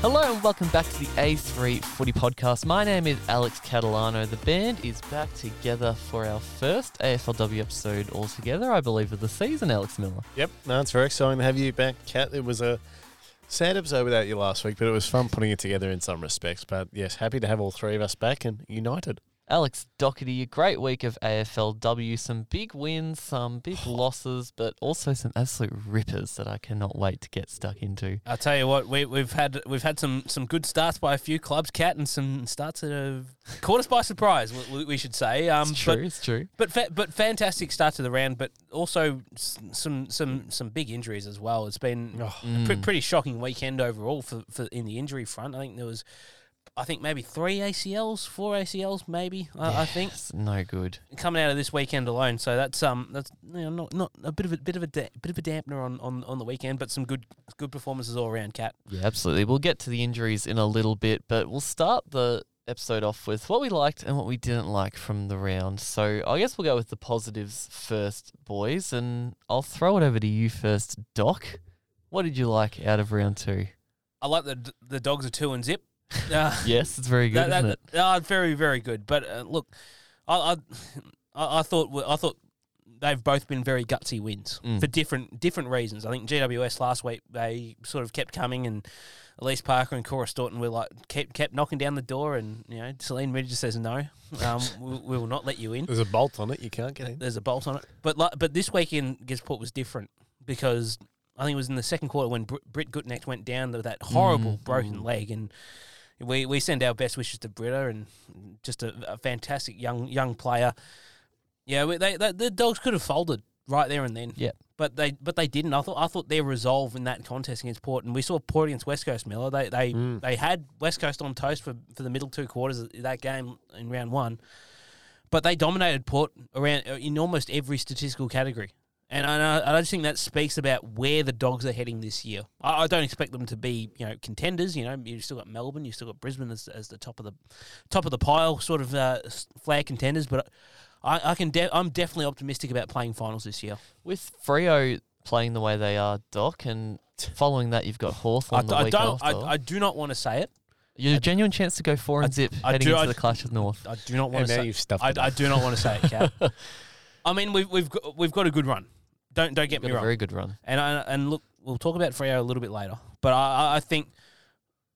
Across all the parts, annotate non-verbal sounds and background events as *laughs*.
Hello and welcome back to the A3 Footy Podcast. My name is Alex Catalano. The band is back together for our first AFLW episode altogether, I believe, of the season, Alex Miller. Yep, no, it's very exciting to have you back, Cat. It was a sad episode without you last week, but it was fun putting it together in some respects. But yes, happy to have all three of us back and united. Alex Doherty, a great week of AFLW, some big wins, some big *sighs* losses, but also some absolute rippers that I cannot wait to get stuck into. I'll tell you what, we, we've had we've had some, some good starts by a few clubs, Cat, and some starts that have *laughs* caught us by surprise. We, we should say. Um, It's true, But, it's true. but fa- but fantastic start to the round, but also some some some big injuries as well. It's been Oh. a pre- pretty shocking weekend overall for, for in the injury front. I think there was, I think maybe three ACLs, four ACLs, maybe. I, I think no good. coming out of this weekend alone. So that's um that's you know not not a bit of a bit of a da- bit of a dampener on, on, on the weekend, but some good good performances all around. Cat. Yeah, absolutely. We'll get to the injuries in a little bit, but we'll start the episode off with what we liked and what we didn't like from the round. So I guess we'll go with the positives first, boys, and I'll throw it over to you first, Doc. What did you like out of round two? I like the the dogs are two and zip. Uh, *laughs* Yes, it's very good, that- isn't that- uh, very very good. But uh, look, I, I I I thought I thought they've both been very gutsy wins Mm. for different different reasons. I think GWS last week they sort of kept coming and. Elise Parker and Cora Staunton were like kept kept knocking down the door, and you know Celine Reed just says no, um, *laughs* we, we will not let you in. There's a bolt on it; you can't get in. There's a bolt on it. But like, but this weekend, Gisport was different because I think it was in the second quarter when Br- Britt Gutknecht went down with that horrible Mm. broken leg, and we, we send our best wishes to Britta and just a, a fantastic young young player. Yeah, we, they, they the dogs could have folded right there and then. Yep. But they but they didn't. I thought I thought their resolve in that contest against Port, and we saw Port against West Coast Miller. They they Mm. they had West Coast on toast for, for the middle two quarters of that game in round one, but they dominated Port around uh, in almost every statistical category. And I, I just think that speaks about where the dogs are heading this year. I, I don't expect them to be, you know, contenders. You know, you've still got Melbourne, you've still got Brisbane as, as the top of the top of the pile, sort of uh, s- flag contenders. But I, I can, de- I'm definitely optimistic about playing finals this year. With Freo playing the way they are, Doc, and following that, you've got I, Hawthorn the I week don't, after. I, I do not want to say it. you a I- genuine chance to go four and I- zip I heading do- into I- the Clash of North. I do not want And to now say. you've stuffed I, it. I do not want to say it, Cat. *laughs* I mean, we've we've got, we've got a good run. Don't don't get me a wrong. very good run. And I, and look, we'll talk about Freo a little bit later. But I, I- think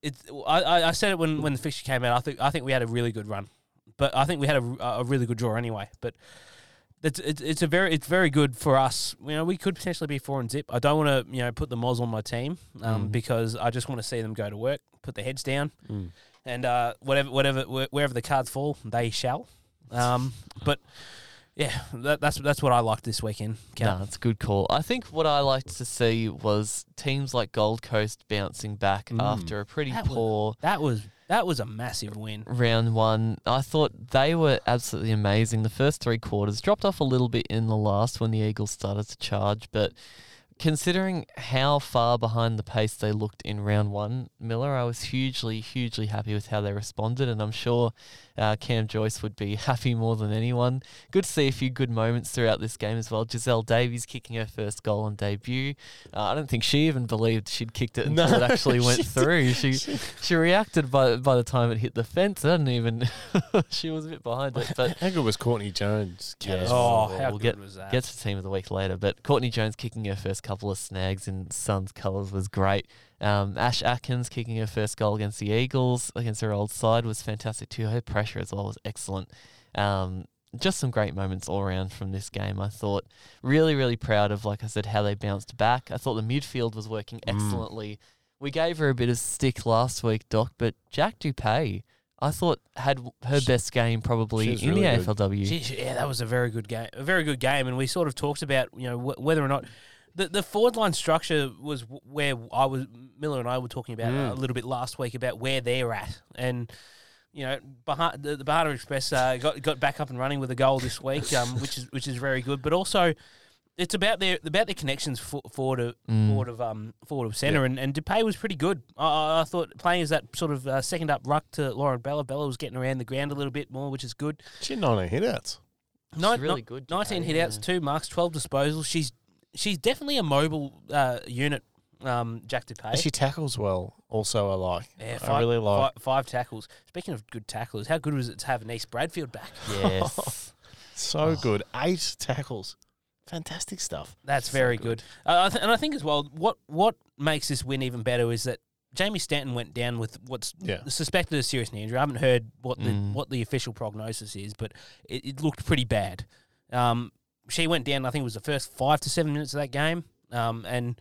it's. I, I- I said it when, when the fixture came out. I think I think we had a really good run, but I think we had a, a really good draw anyway. But it's, it's it's a very it's very good for us. You know, we could potentially be four and zip. I don't want to you know put the moz on my team um, Mm. because I just want to see them go to work, put their heads down, Mm. and uh, whatever whatever wherever the cards fall, they shall. Um, but yeah, that, that's that's what I liked this weekend. Cal. No, it's a good call. I think what I liked to see was teams like Gold Coast bouncing back Mm. after a pretty That was- poor That was that was a massive win. round one. I thought they were absolutely amazing. The first three quarters dropped off a little bit in the last when the Eagles started to charge, but considering how far behind the pace they looked in round one, Miller, I was hugely, hugely happy with how they responded, and I'm sure uh, Cam Joyce would be *laughs* happy more than anyone. Good to see a few good moments throughout this game as well. Giselle Davies kicking her first goal on debut. Uh, I don't think she even believed she'd kicked it until No, it *laughs* actually went she through. She she reacted by by the time it hit the fence. I didn't even. *laughs* she was a bit behind it, but How good was Courtney Jones? Yeah. Oh, well? how we'll good get- was that? gets to team of the week later. But Courtney Jones kicking her first couple of snags in Suns colours was great. Um, Ash Atkins kicking her first goal against the Eagles against her old side was fantastic too. Her pressure as well was excellent. Um, just some great moments all around from this game. I thought really, really proud of, like I said, how they bounced back. I thought the midfield was working Mm. excellently. We gave her a bit of stick last week, Doc, but Jac Dupuy, I thought had her She- best game probably in was the good. AFLW. She- she- yeah, that was a very good game. A very good game, and we sort of talked about you know wh- whether or not the the forward line structure was where I was Miller and I were talking about Mm. a little bit last week about where they're at, and you know Bah- the, the Bahana Express uh, got got back up and running with a goal this week, um, *laughs* which is which is very good, but also. It's about their about their connections for, forward of Mm. forward of um forward of centre, and and Dupuy was pretty good. I, I- I thought playing as that sort of uh, second up ruck to Lauren Bella. Bella was getting around the ground a little bit more, which is good. She had 19 hitouts. Nine, really ni- good, Nineteen hitouts, yeah. two marks, twelve disposals. She's she's definitely a mobile uh, unit. um, Jac Dupuy. She tackles well. Also, I like. yeah, I five, really like. five, five tackles. Speaking of good tacklers, how good was it to have Nice Bradfield back? *laughs* Yes. So Oh. good. Eight tackles. Fantastic stuff. That's So very good. good. Uh, I th- and I think as well, what what makes this win even better is that Jamie Stanton went down with what's Yeah. suspected a serious knee injury. I haven't heard what the Mm. what the official prognosis is, but it, it looked pretty bad. Um, she went down. I think it was the first five to seven minutes of that game, um, and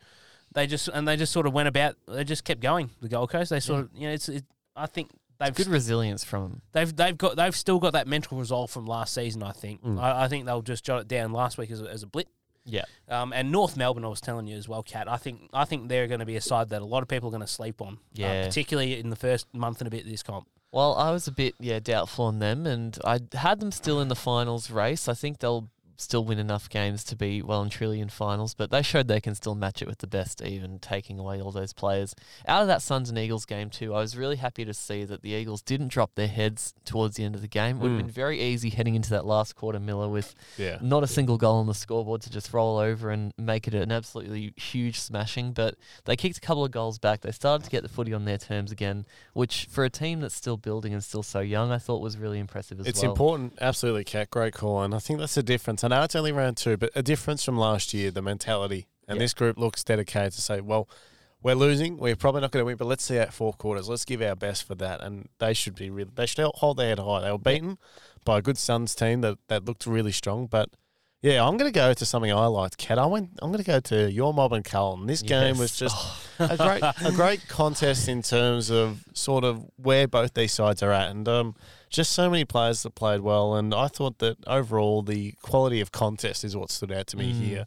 they just and they just sort of went about. They just kept going. The Gold Coast. They sort of you know it's. It, I think they've Good resilience from them. they've they've got they've still got that mental resolve from last season. I think. Mm. I, I think they'll just jot it down last week as a, as a blip. Yeah. Um, and North Melbourne, I was telling you as well, Kat. I think I think they're going to be a side that a lot of people are going to sleep on. uh, Yeah. particularly in the first month and a bit of this comp. Well, I was a bit yeah doubtful on them, and I had them still in the finals race. I think they'll still win enough games to be well and truly in finals, but they showed they can still match it with the best, even taking away all those players out of that Suns and Eagles game too. I was really happy to see that the Eagles didn't drop their heads towards the end of the game. It would have Mm. been very easy heading into that last quarter, Miller, with Yeah. not a single goal on the scoreboard to just roll over and make it an absolutely huge smashing. But they kicked a couple of goals back. They started to get the footy on their terms again, which for a team that's still building and still so young, I thought was really impressive as It's well. It's important, absolutely, Cat. Great call, and I think that's the difference. I know it's only round two, but a difference from last year, the mentality, and Yeah. this group looks dedicated to say, well, we're losing, we're probably not going to win, but let's see out four quarters. Let's give our best for that, and they should be really, they should hold their head high. They were beaten by a good Suns team that that looked really strong, but. Yeah, I'm going to go to something I liked, Cat. I went. I'm going to go to your mob and Carlton. This game was just Oh, a great a *laughs* great contest in terms of sort of where both these sides are at, and um, just so many players that played well. And I thought that overall the quality of contest is what stood out to me Mm. here.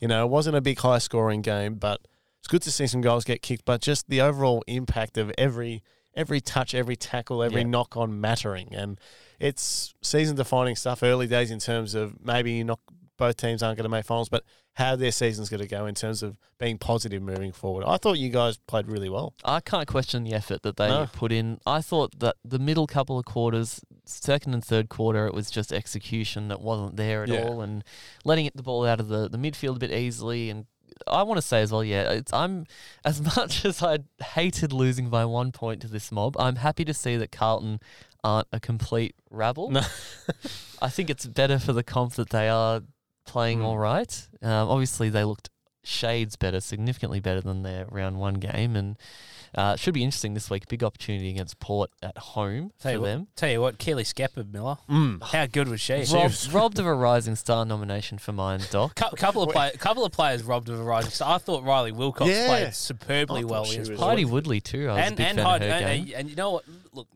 You know, it wasn't a big high scoring game, but it's good to see some goals get kicked. But just the overall impact of every every touch, every tackle, every Yeah. knock on mattering, and it's season defining stuff. Early days in terms of maybe you're not both teams aren't going to make finals, but how their season's going to go in terms of being positive moving forward. I thought you guys played really well. I can't question the effort that they No. put in. I thought that the middle couple of quarters, second and third quarter, it was just execution that wasn't there at Yeah. all, and letting it, the ball out of the, the midfield a bit easily. And I want to say as well, yeah, it's, I'm *laughs* as much as I hated losing by one point to this mob. I'm happy to see that Carlton aren't a complete rabble. No. I think it's better for the comp that they are playing Mm. all right. Um, obviously, they looked shades better, significantly better than their round one game, and uh, should be interesting this week. Big opportunity against Port at home Tell for you what- them. Tell you what, Keely Skepper Miller, Mm. how good was she? Rob, robbed of a Rising Star nomination for mine, Doc. Cou- couple of play, couple of players robbed of a rising star. I thought Riley Wilcox Yeah. played superbly I well. she against. Heidi Woodley too. I was a and big and, fan Heidi, of her and, game. and you know what? Look,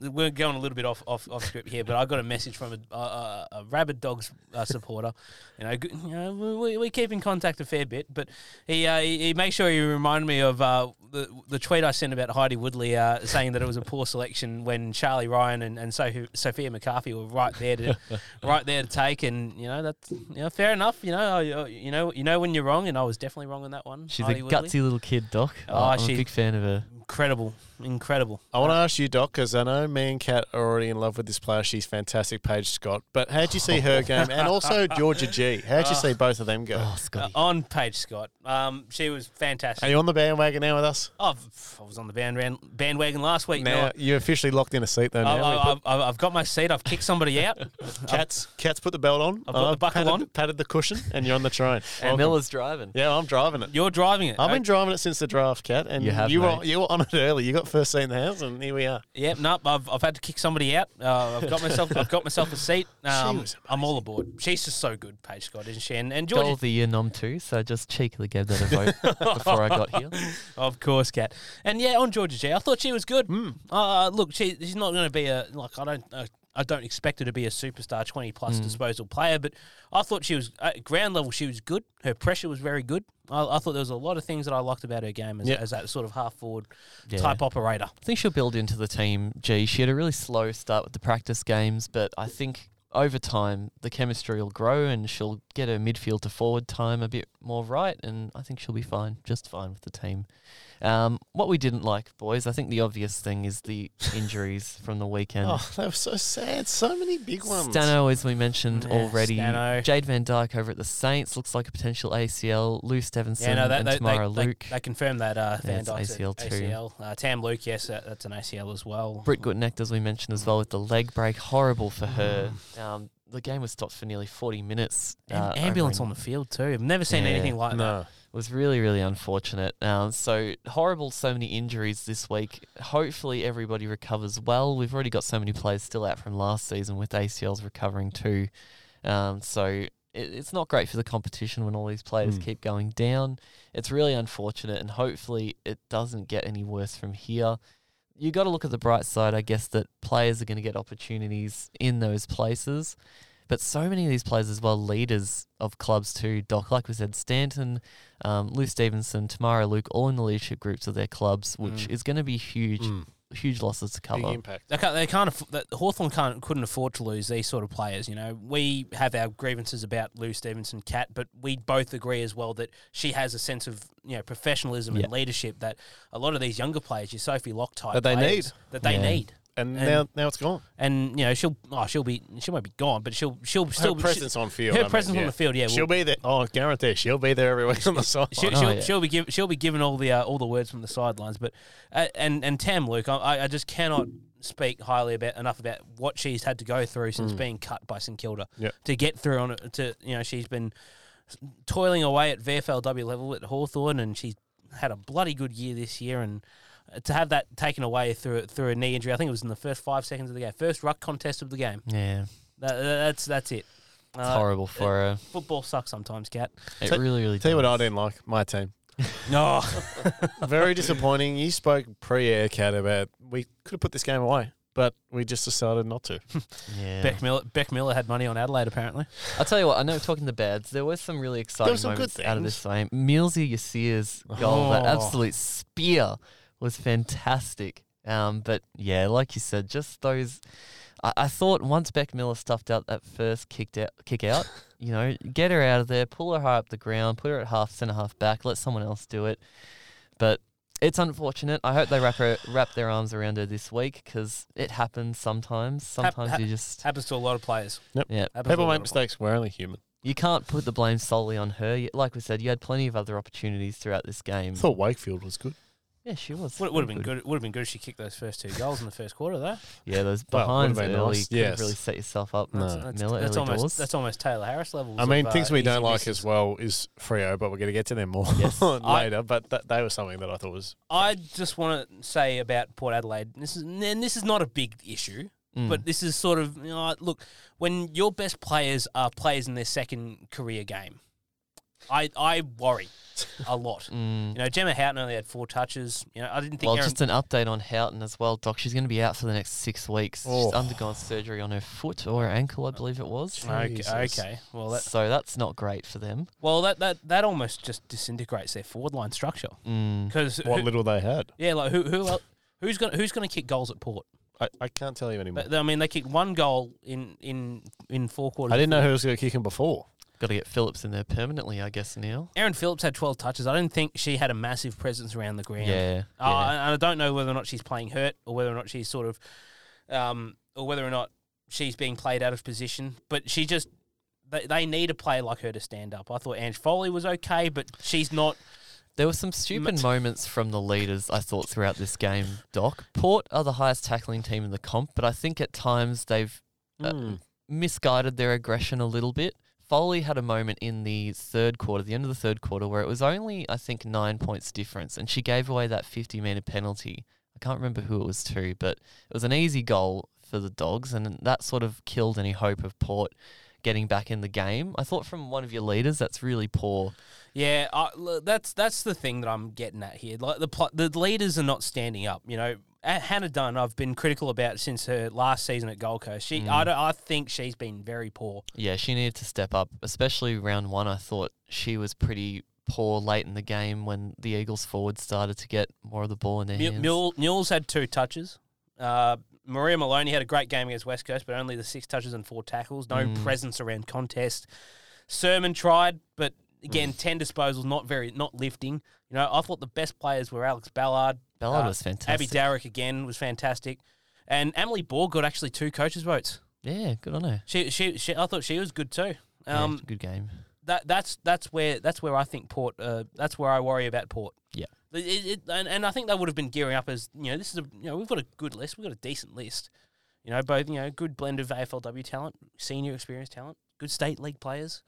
we're going a little bit off off, off script here, but I got a message from a, a, a rabid dogs uh, supporter. You know, you know, we, we keep in contact a fair bit, but he uh, he, he makes sure he reminded me of uh, the the tweet I sent about Heidi Woodley uh, saying that it was a poor selection when Charlie Ryan and and Sophia McCarthy were right there to *laughs* right there to take, and you know that's you know fair enough. You know, I- you know, you know when you're wrong, and I was definitely wrong on that one. She's Heidi a Woodley. gutsy little kid, Doc. Oh, I'm she- a big fan of her. Incredible, incredible. I want to ask you, Doc, because I know me and Kat are already in love with this player. She's fantastic, Paige Scott. But how'd you see her game? And also *laughs* Georgia G. How'd you see both of them go? Oh, Uh, on Paige Scott. Um, she was fantastic. Are you on the bandwagon now with us? Oh, f- I was on the bandwagon, bandwagon last week. Now Now, you're officially locked in a seat though. I, Now We I, put- I've, I've got my seat. I've kicked somebody out. *laughs* Cats, cats, put the belt on. I've got the buckle patted, on. patted the cushion, and you're on the train. *laughs* and Welcome. Miller's driving. Yeah, I'm driving it. You're driving it. I've been driving it since the draft, Cat, and You have, you were you were on it early. You got first seat in the house, and here we are. Yep. Nope. I've, I've had to kick somebody out. Uh, I've got myself. I've got myself a seat. *laughs* Um, was I'm all aboard. She's just so good, Paige Scott, isn't she? And, and Goal Georgia, of the year nom too, so I just cheekily gave that a vote *laughs* before I got here. *laughs* of course, Kat. And yeah, on Georgia G, I thought she was good. Hmm. Uh, look, she, she's not going to be a like I don't. Uh, I don't expect her to be a superstar, twenty plus Mm. disposal player, but I thought she was at ground level. She was good. Her pressure was very good. I, I thought there was a lot of things that I liked about her game as, Yeah. as that sort of half forward Yeah. type operator. I think she'll build into the team. Gee, she had a really slow start with the practice games, but I think over time the chemistry will grow and she'll get her midfield to forward time a bit more right, and I think she'll be fine, just fine with the team. Um, what we didn't like, boys, I think the obvious thing is the injuries *laughs* from the weekend. Oh, that was so sad. So many big ones. Stano, as we mentioned Yeah, already. Stano. Jade Van Dyk over at the Saints looks like a potential ACL. Lou Stevenson Yeah, no, that, and they, Tamara they, Luke. they, they confirmed that uh, Van it's Dijk's ACL too. ACL. Uh, Tam Luke, yes, that, that's an ACL as well. Britt Gutknecht, as we mentioned as well, with the leg break. Horrible for her. Mm. Um, the game was stopped for nearly 40 minutes. Am- uh, ambulance on the field too. I've never seen Yeah. anything like that. No. was really, really unfortunate. Um, so horrible, so many injuries this week. Hopefully, everybody recovers well. We've already got so many players still out from last season with ACLs recovering too. Um, so it, it's not great for the competition when all these players Mm. keep going down. It's really unfortunate, and hopefully, it doesn't get any worse from here. You got to look at the bright side, I guess, that players are going to get opportunities in those places. But so many of these players as well, leaders of clubs too, Doc. Like we said, Stanton, um, Lou Stevenson, Tamara Luke, all in the leadership groups of their clubs, which Mm. is going to be huge, Mm. Huge losses to Big cover. impact. They can't. They can't. Aff- that Hawthorn can't. Couldn't afford to lose these sort of players. You know, we have our grievances about Lou Stevenson, Cat, but we both agree as well that she has a sense of you know professionalism Yeah. and leadership that a lot of these younger players, your Sophie type, That they need. that they Yeah. need. And, And- now, now it's gone. And you know, she'll. Oh, she'll be. She won't be gone, but she'll. She'll still. her presence on field. her I mean, presence on yeah. the field. Yeah. she'll will be there. Oh, I guarantee she'll be there every *laughs* week on the side. She'll, Oh, she'll, yeah. she'll be giv she'll be given all the uh, all the words from the sidelines, but uh, and and Tam Luke, I, I just cannot speak highly about enough about what she's had to go through since Mm. being cut by St Kilda Yep. to get through on it. To you know, she's been toiling away at VFLW level at Hawthorn, and she's had a bloody good year this year, and to have that taken away through through a knee injury, I think it was in the first five seconds of the game, first ruck contest of the game. Yeah, That, that's that's it. it's Uh, horrible for her. Football sucks sometimes, Cat. It Tell- really, really. Tell you what I didn't like. My team. *laughs* No, *laughs* Very disappointing. You spoke pre-air, Cat, about we could have put this game away, but we just decided not to. *laughs* Yeah. Beck Miller, Beck Miller had money on Adelaide apparently. I'll tell you what. I know talking the bads, there was some really exciting some good moments out of this game. Millsy Yassir's goal, that Oh. absolute spear, was fantastic. Um, but yeah, like you said, just those. I, I thought once Beck Miller stuffed out that first kicked out, kick out, *laughs* you know, get her out of there, pull her high up the ground, put her at half centre half back, let someone else do it. But it's unfortunate. I hope they wrap her, wrap their arms around her this week because it happens sometimes. Sometimes hap- you just Happens to a lot of players. yeah. Happens People make mistakes. We're only human. You can't put the blame solely on her. Like we said, you had plenty of other opportunities throughout this game. I thought Wakefield was good. Yeah, she was. Would, would have been good. Would have been good if she kicked those first two goals in the first quarter, though. Yeah, those Well, behinds would've early nice. Yes. really set yourself up. No. That's, Uh, that's, Miller that's early almost doors. that's almost Tayla Harris levels. I mean, of, things uh, we easy don't like misses. as well is Freo, but we're going to get to them more Yes. *laughs* later. but that, they were something that I thought was I just want to say about Port Adelaide. This is and this is not a big issue, Mm. but this is sort of you know, look when your best players are players in their second career game. I I worry a lot. *laughs* Mm. You know, Gemma Houghton only had four touches. You know, I didn't think Well, Aaron, just an update on Houghton as well, Doc. She's going to be out for the next six weeks. She's Oh. undergone surgery on her foot or her ankle, I believe it was. Okay, Jesus. okay. Well, that so that's not great for them. well that, that that almost just disintegrates their forward line structure Mm. because what little they had. yeah, like who who el- who's gonna who's gonna kick goals at Port? I, I can't tell you anymore. But, I mean, they kicked one goal in in in four quarters. I didn't know who was going to kick him before. Got to get Phillips in there permanently, I guess, Neil. Erin Phillips had 12 touches. I don't think she had a massive presence around the ground. Yeah. Uh, yeah. and I don't know whether or not she's playing hurt or whether or not she's sort of, um, or whether or not she's being played out of position. But she just, they, they need a player like her to stand up. I thought Ange Foley was okay, but she's not. There were some stupid moments from the leaders, I thought, throughout this game, Doc. Port are the highest tackling team in the comp, but I think at times they've uh, Mm. misguided their aggression a little bit. Foley had a moment in the third quarter, the end of the third quarter, where it was only, I think, nine points difference, and she gave away that 50 metre penalty. I can't remember who it was to, but it was an easy goal for the Dogs, and that sort of killed any hope of Port getting back in the game. I thought from one of your leaders, that's really poor. Yeah, that's that's the thing that I'm getting at here. Like the pl- the leaders are not standing up. You know, Hannah Dunn, I've been critical about since her last season at Gold Coast. She, I, don't, I think she's been very poor. Yeah, she needed to step up, especially round one. I thought she was pretty poor late in the game when the Eagles forward started to get more of the ball in their Mule, hands. Mule, Mules had two touches. Uh, Maria Moloney had a great game against West Coast, but only the six touches and four tackles. No Mm. presence around contest. Sermon tried, but again, ten disposals, not very, not lifting. You know, I thought the best players were Alex Ballard. Ballard uh, was fantastic. Abbey Dowrick again was fantastic, and Emily Borg got actually two coaches' votes. Yeah, good on her. She, she, she I thought she was good too. Yeah, Um, good game. that that's that's where that's where I think Port. Uh, that's where I worry about Port. Yeah. It, it, and, and I think they would have been gearing up as you know this is a you know we've got a good list we've got a decent list, you know both you know good blend of AFLW talent, senior experience talent, good state league players,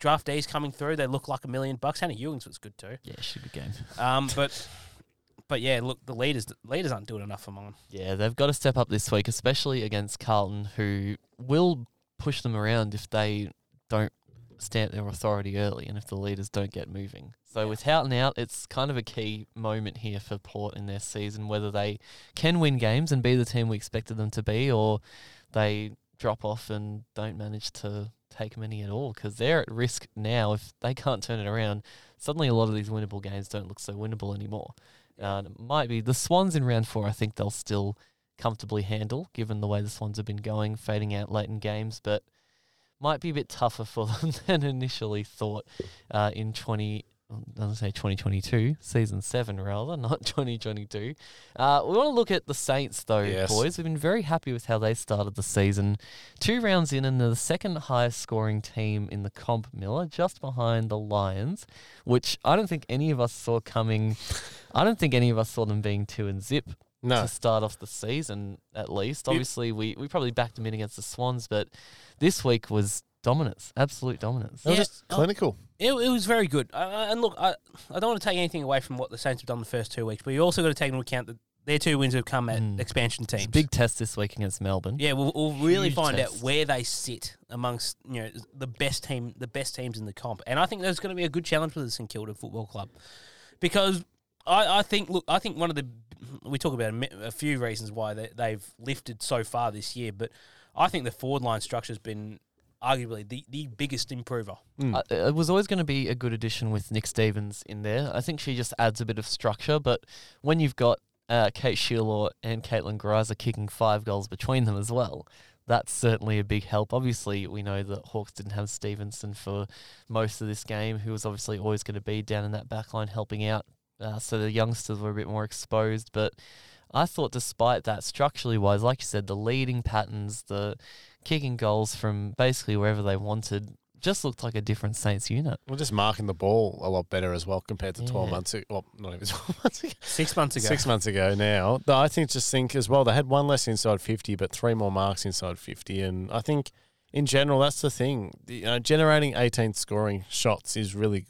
draftees coming through they look like a million bucks. Hannah Ewings was good too. Yeah, she good game. Um, but but yeah, look the leaders the leaders aren't doing enough for mine. Yeah, they've got to step up this week, especially against Carlton, who will push them around if they don't stamp their authority early and if the leaders don't get moving. So with Houghton out, it's kind of a key moment here for Port in their season, whether they can win games and be the team we expected them to be, or they drop off and don't manage to take many at all because they're at risk now if they can't turn it around. Suddenly, a lot of these winnable games don't look so winnable anymore. Uh, it might be the Swans in round four. I think they'll still comfortably handle, given the way the Swans have been going, fading out late in games, but might be a bit tougher for *laughs* them than initially thought uh, in 20. I was going to say 2022, season seven rather, *laughs* not 2022. Uh, we want to look at the Saints though, Yes. boys. We've been very happy with how they started the season. Two rounds in, and they're the second highest scoring team in the comp, Miller, just behind the Lions, which I don't think any of us saw coming. *laughs* I don't think any of us saw them being two and zip No, to start off the season, at least. You- Obviously, we, we probably backed them in against the Swans, but this week was dominance, absolute dominance. they were Yeah. just clinical. It, it was very good. Uh, and look, I, I don't want to take anything away from what the Saints have done the first two weeks, but you also got to take into account that their two wins have come at Mm. expansion teams. a big test this week against Melbourne. Yeah, we'll, we'll really Huge find test. out where they sit amongst you know the best team, the best teams in the comp, and I think there's going to be a good challenge for the St Kilda Football Club because I, I think look, I think one of the we talk about a, mi- a few reasons why they, they've lifted so far this year, but I think the forward line structure has been arguably the, the biggest improver. Mm. Uh, it was always going to be a good addition with Nick Stevens in there. I think she just adds a bit of structure, but when you've got uh, Kate Shierlaw and Caitlin Greiser kicking five goals between them as well, that's certainly a big help. Obviously, we know that Hawks didn't have Stevenson for most of this game, who was obviously always going to be down in that back line helping out. Uh, so the youngsters were a bit more exposed, but I thought, despite that, structurally wise, like you said, the leading patterns, the kicking goals from basically wherever they wanted, just looked like a different Saints unit. We're just marking the ball a lot better as well compared to 12 months ago. Well, not even *laughs* 12 months ago. Six months ago, Six months ago now. Though I think just think as well, they had one less inside 50, but three more marks inside 50. And I think in general, that's the thing. The- You know, generating 18 scoring shots is really,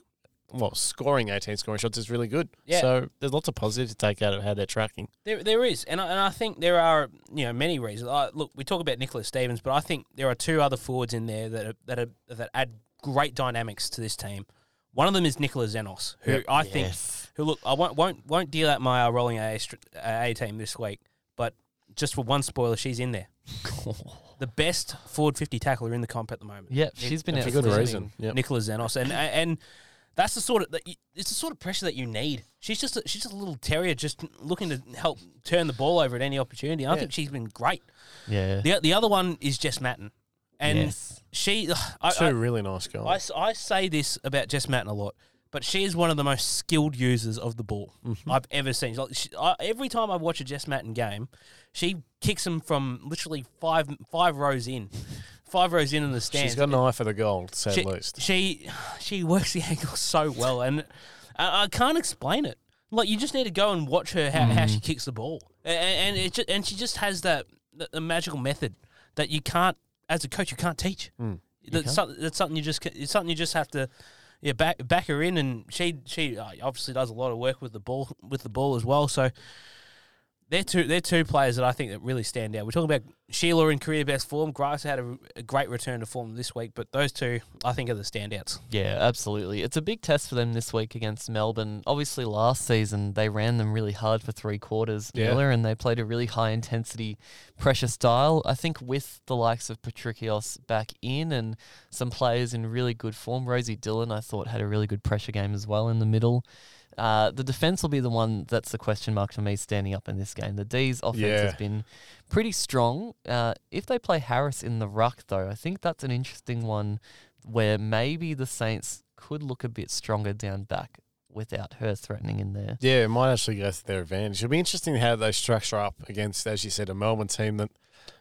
well, scoring 18 scoring shots is really good. Yeah. So there's lots of positive to take out of how they're tracking. There, there is, and I, and I think there are you know many reasons. I, look, we talk about Nicholas Stevens, but I think there are two other forwards in there that are, that are, that add great dynamics to this team. One of them is Nicholas Xenos, who Yep. I think Yes. who look I won't won't won't deal out my uh, rolling AA, str- AA team this week, but just for one spoiler, she's in there. *laughs* The best forward fifty tackler in the comp at the moment. Yeah, she's been For out good for reason. Yep. Nicola Xenos, and and that's the sort of that you, it's the sort of pressure that you need. She's just a, she's just a little terrier, just looking to help turn the ball over at any opportunity. I Yeah. think she's been great. Yeah. The the other one is Jess Matin, and yes. she *sighs* I, Two I, really nice goals. I say this about Jess Matin a lot, but she is one of the most skilled users of the ball Mm-hmm. I've ever seen. Like she, I, every time I watch a Jess Matin game, she kicks them from literally five five rows in, five rows in in the stands. She's got an eye for the goal, to say she, the least. She she works the *laughs* angle so well, and I, I can't explain it. Like you just need to go and watch her how, how Mm. she kicks the ball, and, and it just, and she just has that the magical method that you can't as a coach you can't teach. Mm. That's, can't. something, that's something you just it's something you just have to yeah back back her in, and she she uh, obviously does a lot of work with the ball with the ball as well. So they're two they're two players that I think that really stand out. We're talking about Sheila in career best form. Grice had a, a great return to form this week, but those two I think are the standouts. Yeah, absolutely. It's a big test for them this week against Melbourne. Obviously, last season they ran them really hard for three quarters, Yeah. Miller, and they played a really high intensity pressure style. I think with the likes of Patrikios back in and some players in really good form, Rosie Dillon, I thought had a really good pressure game as well in the middle. Uh, the defense will be the one that's the question mark for me standing up in this game. The D's offense Yeah. has been pretty strong. Uh, if they play Harris in the ruck, though, I think that's an interesting one where maybe the Saints could look a bit stronger down back without her threatening in there. Yeah, it might actually go to their advantage. It'll be interesting how they structure up against, as you said, a Melbourne team that,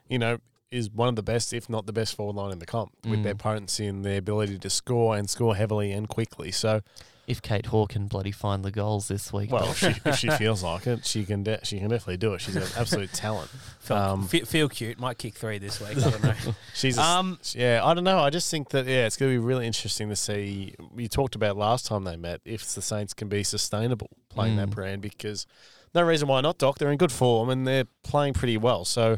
you know, is one of the best, if not the best forward line in the comp, with Mm. their potency and their ability to score and score heavily and quickly. So, If Kate Hore can bloody find the goals this week. well, if she, if she *laughs* feels like it, she can de- she can definitely do it. She's an absolute talent. Felt, Um, fe- feel cute. Might kick three this week. I don't know. *laughs* She's a, Um, yeah, I don't know. I just think that yeah, it's going to be really interesting to see. We talked about last time they met if the Saints can be sustainable playing that Mm. brand because no reason why not. Doc, they're in good form and they're playing pretty well. So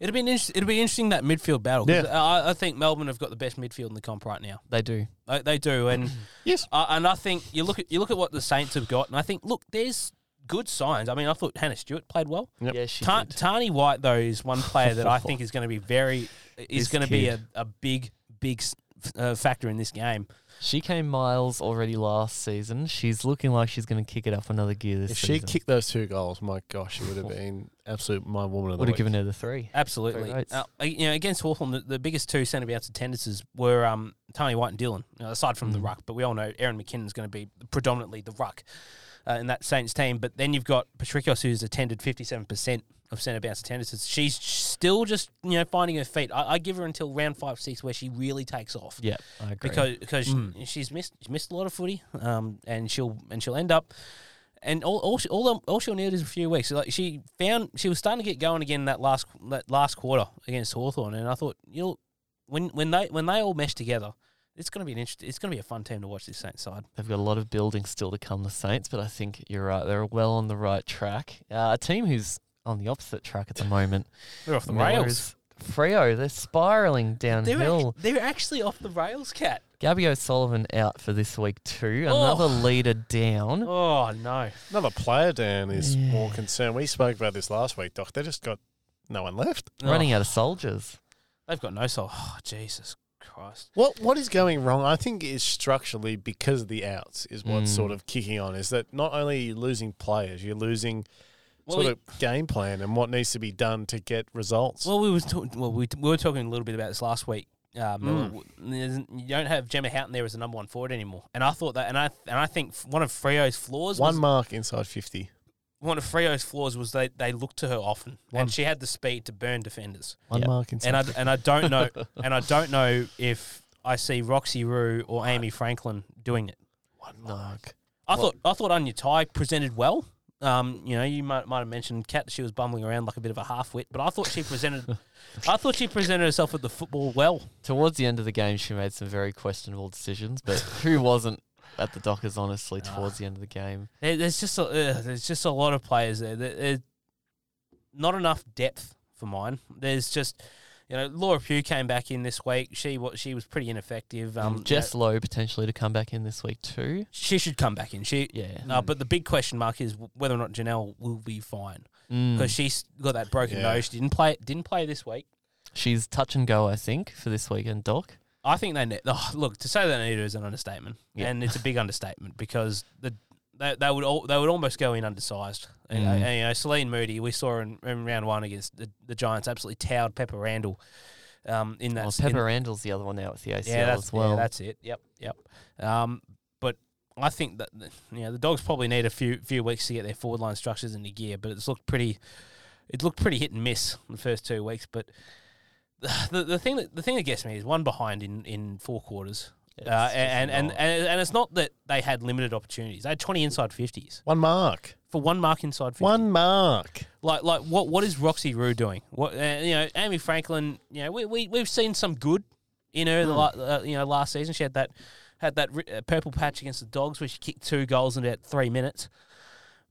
It'll be an inter- it'll be interesting that midfield battle. 'cause Yeah. I, I think Melbourne have got the best midfield in the comp right now. they do. They, they do, and *clears throat* yes, uh, and I think you look at you look at what the Saints have got, and I think look, there's good signs. I mean, I thought Hannah Stewart played well. Yep. Yeah, she Ta- did. Tarni White though is one player that I *laughs* think is going to be very is This going to be a, kid. a big big s- uh, factor in this game. She came miles already last season. She's looking like she's going to kick it up another gear this season. if she season. kicked those two goals, my gosh, it would have been absolute my woman of the would have given her the three. Absolutely. Very right. Uh, you know, against Hawthorn, the, the biggest two centre bounce attendances were um, Tony White and Dylan, you know, aside from the Mm. ruck. But we all know Erin McKinnon's going to be predominantly the ruck uh, in that Saints team. But then you've got Patrikios, who's attended 57% of centre bounce attendances. She's still just, you know, finding her feet. I, I give her until round five, six, where she really takes off. Yeah, I agree. Because because Mm. she's missed she's missed a lot of footy, um, and she'll and she'll end up, and all all, she, all all she'll need is a few weeks. Like she found she was starting to get going again that last that last quarter against Hawthorn, and I thought you know when when they when they all mesh together, it's going to be an interest, It's going to be a fun team to watch this Saints side. They've got a lot of building still to come, the Saints, but I think you're right. They're well on the right track. Uh, a team who's on the opposite track at the moment. *laughs* They're off the Miller rails. is Freo, they're spiraling They're, downhill. they're actually off the rails, cat. Gabby O'Sullivan out for this week too. Oh. Another leader down. Oh no! Another player down is Yeah. more concerned. We spoke about this last week, Doc. They just got no one left. Running Oh, out of soldiers. They've got no soul. Oh Jesus Christ! What what is going wrong? I think is structurally because of the outs is what's Mm. sort of kicking on. Is that not only are you losing players, you're losing Well, sort we- of game plan and what needs to be done to get results. Well, we was talk- well, we, we were talking a little bit about this last week. Uh, Miller, Mm. you don't have Gemma Houghton there as the number one forward anymore, and I thought that, and I and I think one of Freo's flaws one was, mark inside fifty. one of Freo's flaws was they they looked to her often, One- and she had the speed to burn defenders. One Yeah. mark inside. And I 50. and I don't know, *laughs* and I don't know if I see Roxy Roux or Amy Franklin doing it. one mark. I Well- thought I thought Aine Tighe presented well. Um, you know, you might might have mentioned Kat she was bumbling around like a bit of a half wit, but I thought she presented, *laughs* I thought she presented herself with the football well. Towards the end of the game, she made some very questionable decisions, but *laughs* who wasn't at the Dockers, honestly, towards the end of the game? There, there's just a, uh, there's just a lot of players there. There- There's not enough depth for mine. There's just you know Laura Pugh came back in this week. She was she was pretty ineffective. Um, Jess you know, Lowe potentially to come back in this week too. she should come back in. She. Yeah. Uh, but the big question mark is whether or not Janelle will be fine Mm. because she's got that broken Yeah. nose. She didn't play. Didn't play this week. She's touch and go, I think, for this weekend, Doc. I think they need. Oh, look, to say they need her is an understatement, Yeah. and it's a big *laughs* understatement because the they, they would all, they would almost go in undersized. And, Mm. and, you know, Celine Moody, we saw in, in round one against the, the Giants, absolutely towed Pepa Randall. Um, in that Well, in- Pepa Randall's the other one now with the ACL yeah, as well. yeah, that's it. Yep, yep. Um, but I think that the- you know the dogs probably need a few few weeks to get their forward line structures into gear, but it's looked pretty. It looked pretty hit and miss in the first two weeks, but *sighs* the the thing that the thing that gets me is one behind in, in four quarters, uh, and, and, and and it's not that they had limited opportunities. They had twenty inside fifties One mark. for one mark inside 50. One mark. Like like what what is Roxy Roux doing? What uh, you know, Amy Franklin. You know, we we we've seen some good in her. The uh, you know, last season she had that had that ri- uh, purple patch against the Dogs where she kicked two goals in about three minutes.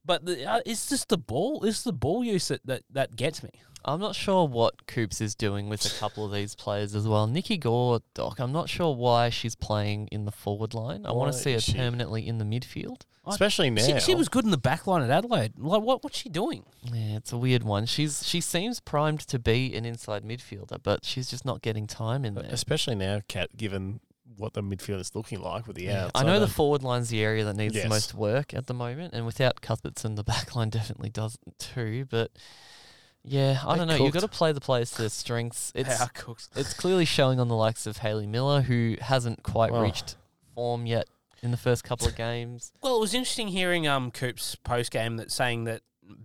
But the, uh, it's just the ball. It's the ball use that, that, that gets me. I'm not sure what Coops is doing with a couple of these players as well. Nikki Gore, Doc, I'm not sure why she's playing in the forward line. I want to see her she? permanently in the midfield. Especially now. She, she was good in the back line at Adelaide. Like what what's she doing? Yeah, it's a weird one. She's she seems primed to be an inside midfielder, but she's just not getting time in there. Especially now, Cat, given what the midfield is looking like with the Yeah, outs. I know the forward line's the area that needs Yes. the most work at the moment, and without Cuthbertson, the back line definitely doesn't too. But Yeah, I They don't know. You've got cooked. to play the players to their strengths. It's Power cooks. it's clearly showing on the likes of Hayley Miller, who hasn't quite Oh. reached form yet in the first couple of games. *laughs* Well, it was interesting hearing um Coop's post game that saying that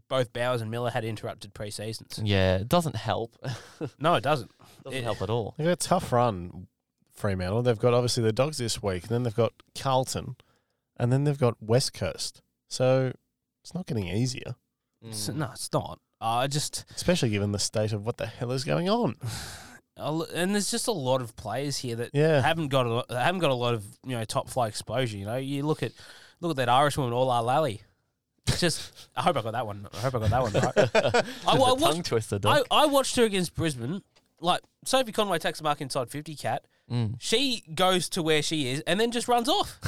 both Bowers and Miller had interrupted pre-seasons. Yeah, it doesn't help. *laughs* No, it doesn't. doesn't It- help at all. They've got a tough run, Fremantle. They've got obviously the Dogs this week, and then they've got Carlton, and then they've got West Coast. So it's not getting easier, It's- no, it's not. I just especially given the state of what the hell is going on. *sighs* And there's just a lot of players here that Yeah. haven't got a lot, haven't got a lot of you know top flight exposure. You know, you look at look at that Irish woman, All Our Lally. Just I hope I got that one. I hope I got that one right. *laughs* I, I, watched, tongue twister, I, I watched her against Brisbane. Like Sophie Conway takes a mark inside fifty cat. Mm. She goes to where she is and then just runs off.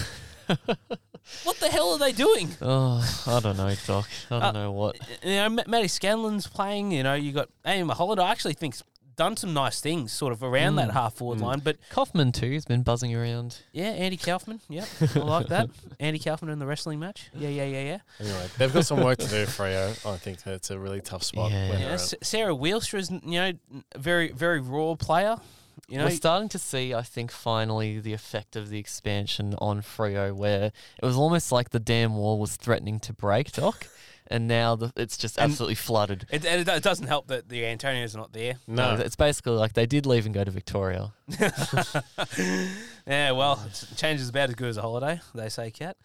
*laughs* what the hell are they doing? Oh, I don't know, Doc. I don't Uh, know what. You know, Ma- Maddie Scanlon's playing. You know, you got Amy Holland. I actually think's done some nice things sort of around that Mm. half forward Mm. line. But Kaufman too. He's been buzzing around. yeah, Andy Kaufman. Yeah, *laughs* I like that. Andy Kaufman in the wrestling match. Yeah, yeah, yeah, yeah. Anyway, they've got some work to do, Freo. I think that's a really tough spot. Yeah. yeah S- Sarah Wielstra is, you know, very, very raw player. You know, We're starting to see, I think, finally the effect of the expansion on Freo, where it was almost like the damn wall was threatening to break, Doc, *laughs* and now the, it's just And- absolutely flooded. it, it, it doesn't help that the Antonios are not there. No, it's basically like they did leave and go to Victoria. *laughs* *laughs* yeah, well, change is about as good as a holiday, they say, Cat.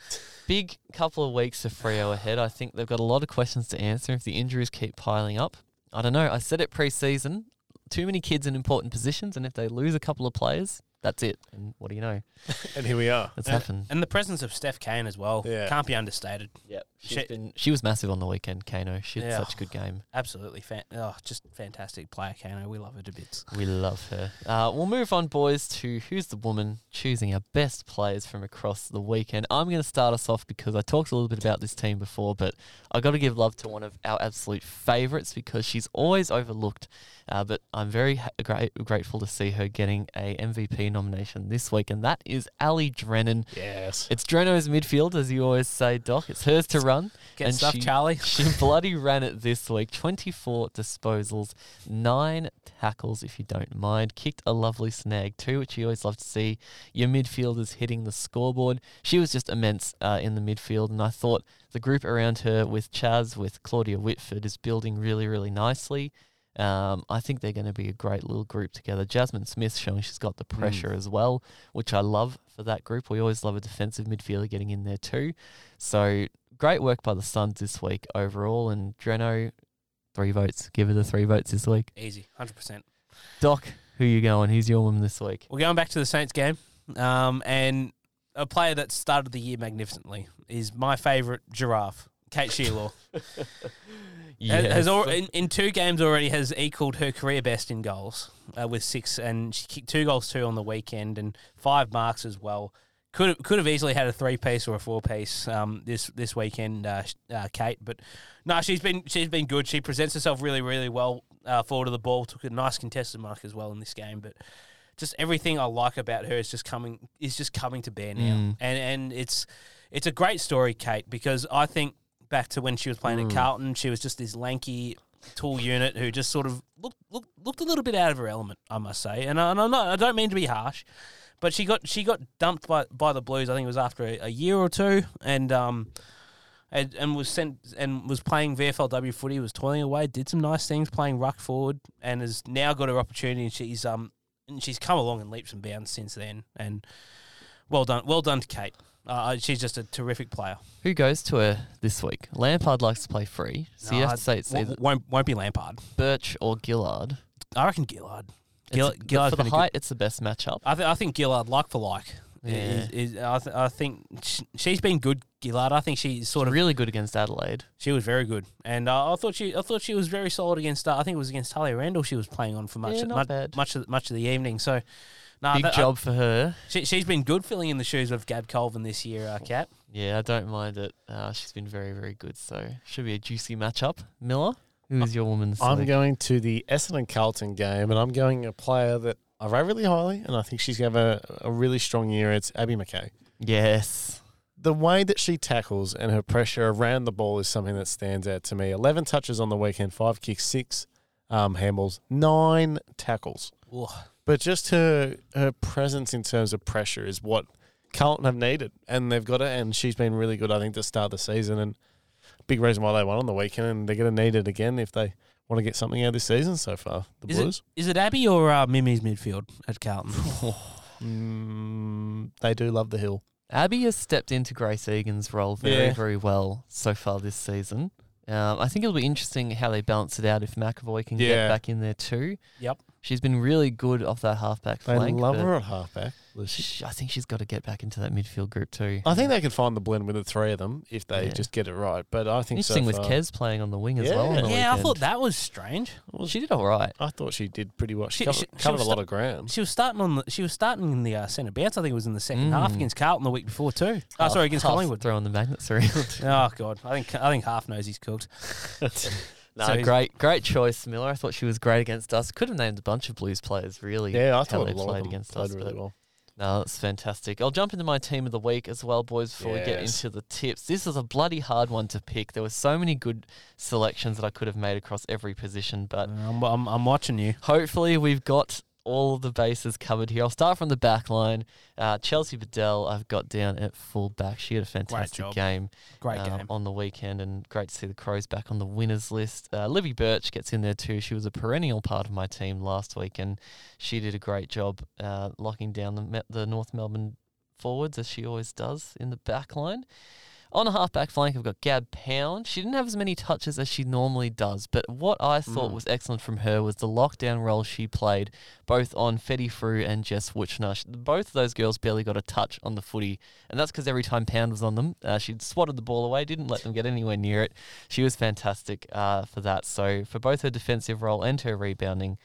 Big couple of weeks of Freo ahead. I think they've got a lot of questions to answer if the injuries keep piling up. I don't know. I said it pre-season. Too many kids in important positions, and if they lose a couple of players, that's it. And what do you know? *laughs* and here we are. It's And- happened. And the presence of Steph Cain as well Yeah. can't be understated. Yep. She- She's been, she was massive on the weekend, Kano. She had Yeah. such a good game. Absolutely, fan- oh, just fantastic player, Kano. We love her to bits. We love her. Uh, we'll move on, boys, to who's the woman choosing our best players from across the weekend. I'm going to start us off because I talked a little bit about this team before, but I've got to give love to one of our absolute favourites because she's always overlooked. Uh, but I'm very ha- gra- grateful to see her getting a MVP nomination this week, and that is Ali Drennan. Yes. It's Dreno's midfield, as you always say, Doc. It's hers to run. Get And stuff, she- Charlie. *laughs* She bloody ran it this week. 24 disposals, nine tackles, if you don't mind. Kicked a lovely snag too, which you always love to see. Your midfielders hitting the scoreboard. She was just immense uh, in the midfield, and I thought the group around her with Chaz, with Claudia Whitford, is building really, really nicely. Um, I think they're going to be a great little group together. Jasmine Smith showing she's got the pressure as well, which I love for that group. We always love a defensive midfielder getting in there too. So great work by the Suns this week overall. And Dreno, three votes. Give her the three votes this week. Easy, 100%. Doc, who you going? Who's your woman this week? We're going back to the Saints game. Um, and a player that started the year magnificently is my favourite giraffe, Kate Shierlaw. *laughs* Has, has al- in, in two games already has equalled her career best in goals uh, with six, and she kicked two goals two on the weekend and five marks as well. Could have, could have easily had a three piece or a four piece um, this this weekend, uh, uh, Kate. But no, she's been she's been good. She presents herself really really well uh, forward of the ball. Took a nice contested mark as well in this game. But just everything I like about her is just coming is just coming to bear now, Mm. and and it's it's a great story, Kate, because I think back to when she was playing at Mm. Carlton, she was just this lanky, tall unit who just sort of looked looked, looked a little bit out of her element, I must say. And, I, and I'm not, I don't mean to be harsh, but she got she got dumped by by the Blues. I think it was after a, a year or two, and um. And, and was sent and was playing VFLW footy. Was toiling away. Did some nice things, playing ruck forward, and has now got her opportunity. And she's um and she's come along in leaps and bounds since then. And well done, well done to Kate. Uh, she's just a terrific player. Who goes to her this week? Lampard likes to play free, so you have to say it's W- either won't won't be Lampard. Birch or Gillard. I reckon Gillard. It's- Gill- the- Gillard's for the been good- height, it's the best matchup. I, th- I think Gillard, like for like, Yeah. is, is, I, th- I think sh- she's been good. Gillard, I think she's sort of really good against Adelaide. she was very good, and uh, I thought she I thought she was very solid against. Uh, I think it was against Talia Randall. She was playing on for much Yeah, not much, bad. much of, much of the evening. So, no, Big that- job for her. she, she's been good filling in the shoes of Gab Colvin this year. Uh, Cat. Yeah, I don't mind it. Uh, she's been very, very good. So should be a juicy matchup. Miller, who is your woman this I'm week? going to the Essendon Carlton game, and I'm going a player that I rate really highly, and I think she's going to have a, a really strong year. It's Abby McKay. yes. The way that she tackles and her pressure around the ball is something that stands out to me. 11 touches on the weekend, five kicks, six um, handballs, nine tackles. Ugh. But just her her presence in terms of pressure is what Carlton have needed, and they've got it. And she's been really good, I think, to start the season, and big reason why they won on the weekend. And they're going to need it again if they want to get something out of this season so far. The Is Blues, Is it Abby or uh, Mimi's midfield at Carlton? *laughs* mm, they do love the hill. Abby has stepped into Grace Egan's role very, Yeah. very well so far this season. Um, I think it'll be interesting how they balance it out if McAvoy can get back in there too. Yep. She's been really good off that halfback They flank. love but her at halfback. Lucy. sh- I think she's got to get back into that midfield group too. I think they can find the blend with the three of them if they Yeah. just get it right. But I think so Interesting with far- Kez playing on the wing as well. On Yeah. the yeah, I weekend. thought that was strange. Well, she did all right. I thought she did pretty well. She, She- covered, she- she covered was a lot sta- of ground. She was starting on the she was starting in the uh, centre bounce. I think it was in the second half Mm. against Carlton the week before too. Oh, sorry, against half Collingwood. Throwing the magnets around. *laughs* Oh god, I think I think half knows he's cooked. *laughs* *laughs* no, So great, great choice, Miller. I thought she was great against us. Could have named a bunch of Blues players really. Yeah, I thought they a lot played against played us, really well. No, that's fantastic. I'll jump into my team of the week as well, boys, before we get into the tips. This is a bloody hard one to pick. There were so many good selections that I could have made across every position, but I'm, I'm, I'm watching you. hopefully we've got all of the bases covered here. I'll start from the back line. Uh, Chelsea Biddell, I've got down at full back. She had a fantastic game Great uh, game. on the weekend, and great to see the Crows back on the winners list. Uh, Libby Birch gets in there too. She was a perennial part of my team last week, and she did a great job uh, locking down the the North Melbourne forwards as she always does in the back line. On a half-back flank, I've got Gab Pound. She didn't have as many touches as she normally does, but what I thought Mm. was excellent from her was the lockdown role she played, both on Fetty Frew and Jess Wuchner. Sh- Both of those girls barely got a touch on the footy, and that's because every time Pound was on them, uh, she'd swatted the ball away, didn't let them get anywhere near it. She was fantastic uh, for that. So for both her defensive role and her rebounding,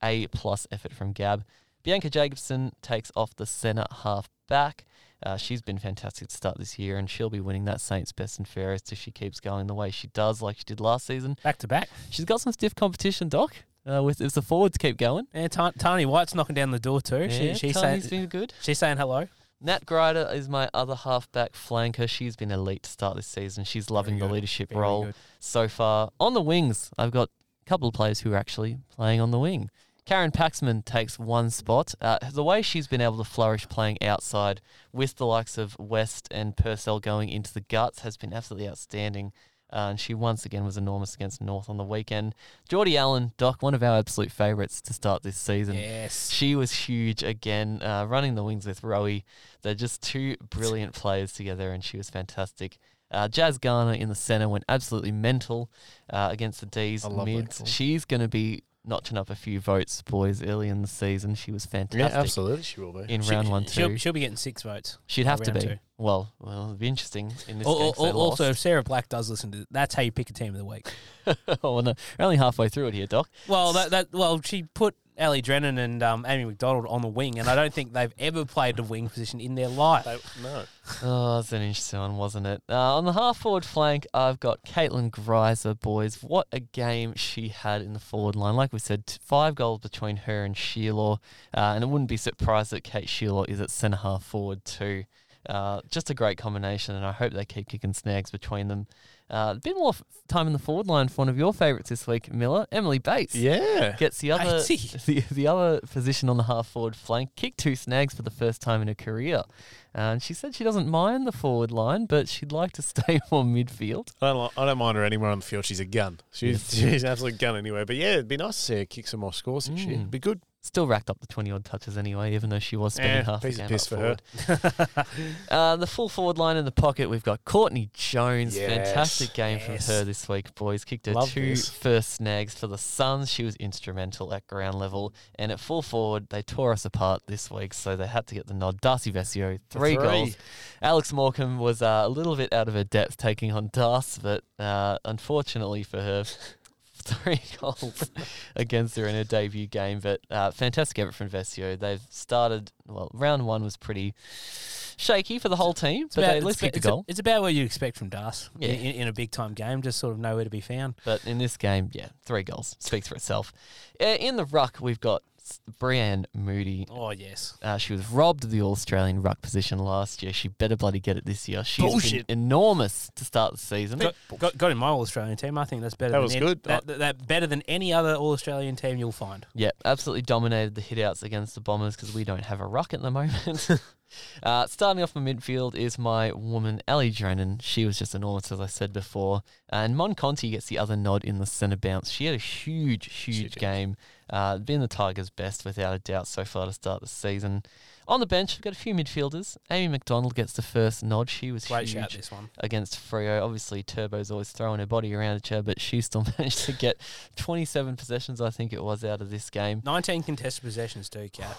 A plus effort from Gab. Bianca Jakobsson takes off the centre half back. Uh, she's been fantastic to start this year, and she'll be winning that Saints best and fairest if she keeps going the way she does, like she did last season. Back to back. She's got some stiff competition, Doc. Uh, with if the forwards keep going, Yeah, Ta- Tarni White's knocking down the door too. yeah, she, she's Tarni's saying been good. she's saying hello. Nat Grider is my other halfback flanker. She's been elite to start this season. She's loving the leadership Very role good. so far. On the wings, I've got a couple of players who are actually playing on the wing. Karen Paxman takes one spot. Uh, the way she's been able to flourish playing outside with the likes of West and Purcell going into the guts has been absolutely outstanding. Uh, and she once again was enormous against North on the weekend. Geordie Allen, Doc, one of our absolute favourites to start this season. Yes. She was huge again, uh, running the wings with Rowie. They're just two brilliant players together, and she was fantastic. Uh, Jazz Garner in the centre went absolutely mental uh, against the D's I love that mids. She's going to be notching up a few votes, boys, early in the season. She was fantastic. Yeah, fantastic absolutely, she will be. in She- round one, She'll, too. she'll be getting six votes. She'd have to be. two. Well, well, it'd be interesting in this Al- game. al- 'cause they al- also, if. Sarah Black does listen to that's how you pick a team of the week. *laughs* oh, no, we're only halfway through it here, Doc. Well, that, that well, she put Ali Drennan and um, Amy McDonald on the wing, and I don't think they've ever played the wing position in their life. They, no. Oh, that's an interesting one, wasn't it? Uh, on the half forward flank, I've got Caitlin Greiser, boys. What a game she had in the forward line. Like we said, five goals between her and Shierlaw. Uh, and it wouldn't be surprised that Kate Shierlaw is at centre half forward too. Uh, just a great combination, and I hope they keep kicking snags between them. Uh, a bit more f- time in the forward line for one of your favourites this week, Miller, Emily Bates Yeah. gets the other *laughs* the, the other position on the half forward flank, kicked two snags for the first time in her career. And she said she doesn't mind the forward line, but she'd like to *laughs* stay more midfield. I don't, li- I don't mind her anywhere on the field. She's a gun. She's, she's an absolute gun anyway. But yeah, it'd be nice to see her kick some more scores year. Mm. Be good. Still racked up the 20 odd touches anyway, even though she was spending half the piece of game piss up for her. forward. *laughs* Uh, the full forward line in the pocket, we've got Courtney Jones. Yes. Fantastic game Yes. from her this week, boys. Kicked her Love two this. first snags for the Suns. She was instrumental at ground level. And at full forward, they tore us apart this week, so they had to get the nod. Darcy Vescio, three, goals. Alex Morcom was uh, a little bit out of her depth taking on Das, but uh, unfortunately for her, *laughs* three goals *laughs* against her in her debut game. But uh, fantastic effort from Vescio. They've started, well, round one was pretty shaky for the whole team, It's but about- they at least kicked a it's a- goal. it's about what you'd expect from Das Yeah. in, in, a big time game, just sort of nowhere to be found. But in this game, yeah, three goals speaks for itself. Uh, in the ruck, we've got Breann Moody. Oh yes. Uh, she was robbed of the All Australian ruck position last year. She better bloody get it this year. She's Bullshit. been enormous to start the season. Got, got, got in my All Australian team. I think that's better. That than was any- good. That, that, that better than any other All Australian team you'll find. Yeah, absolutely dominated the hitouts against the Bombers because we don't have a ruck at the moment. *laughs* uh, starting off my midfield is my woman, Ellie Drennan. She was just enormous, as I said before. And Mon Conti gets the other nod in the centre bounce. She had a huge, huge game. Uh, been the Tigers' best without a doubt so far to start the season. On the bench, we've got a few midfielders. Amy McDonald gets the first nod. She was Great huge this one. against Freo. Obviously, Turbo's always throwing her body around each other, but she still *laughs* managed to get 27 possessions, I think it was, out of this game. 19 contested possessions too, Cat.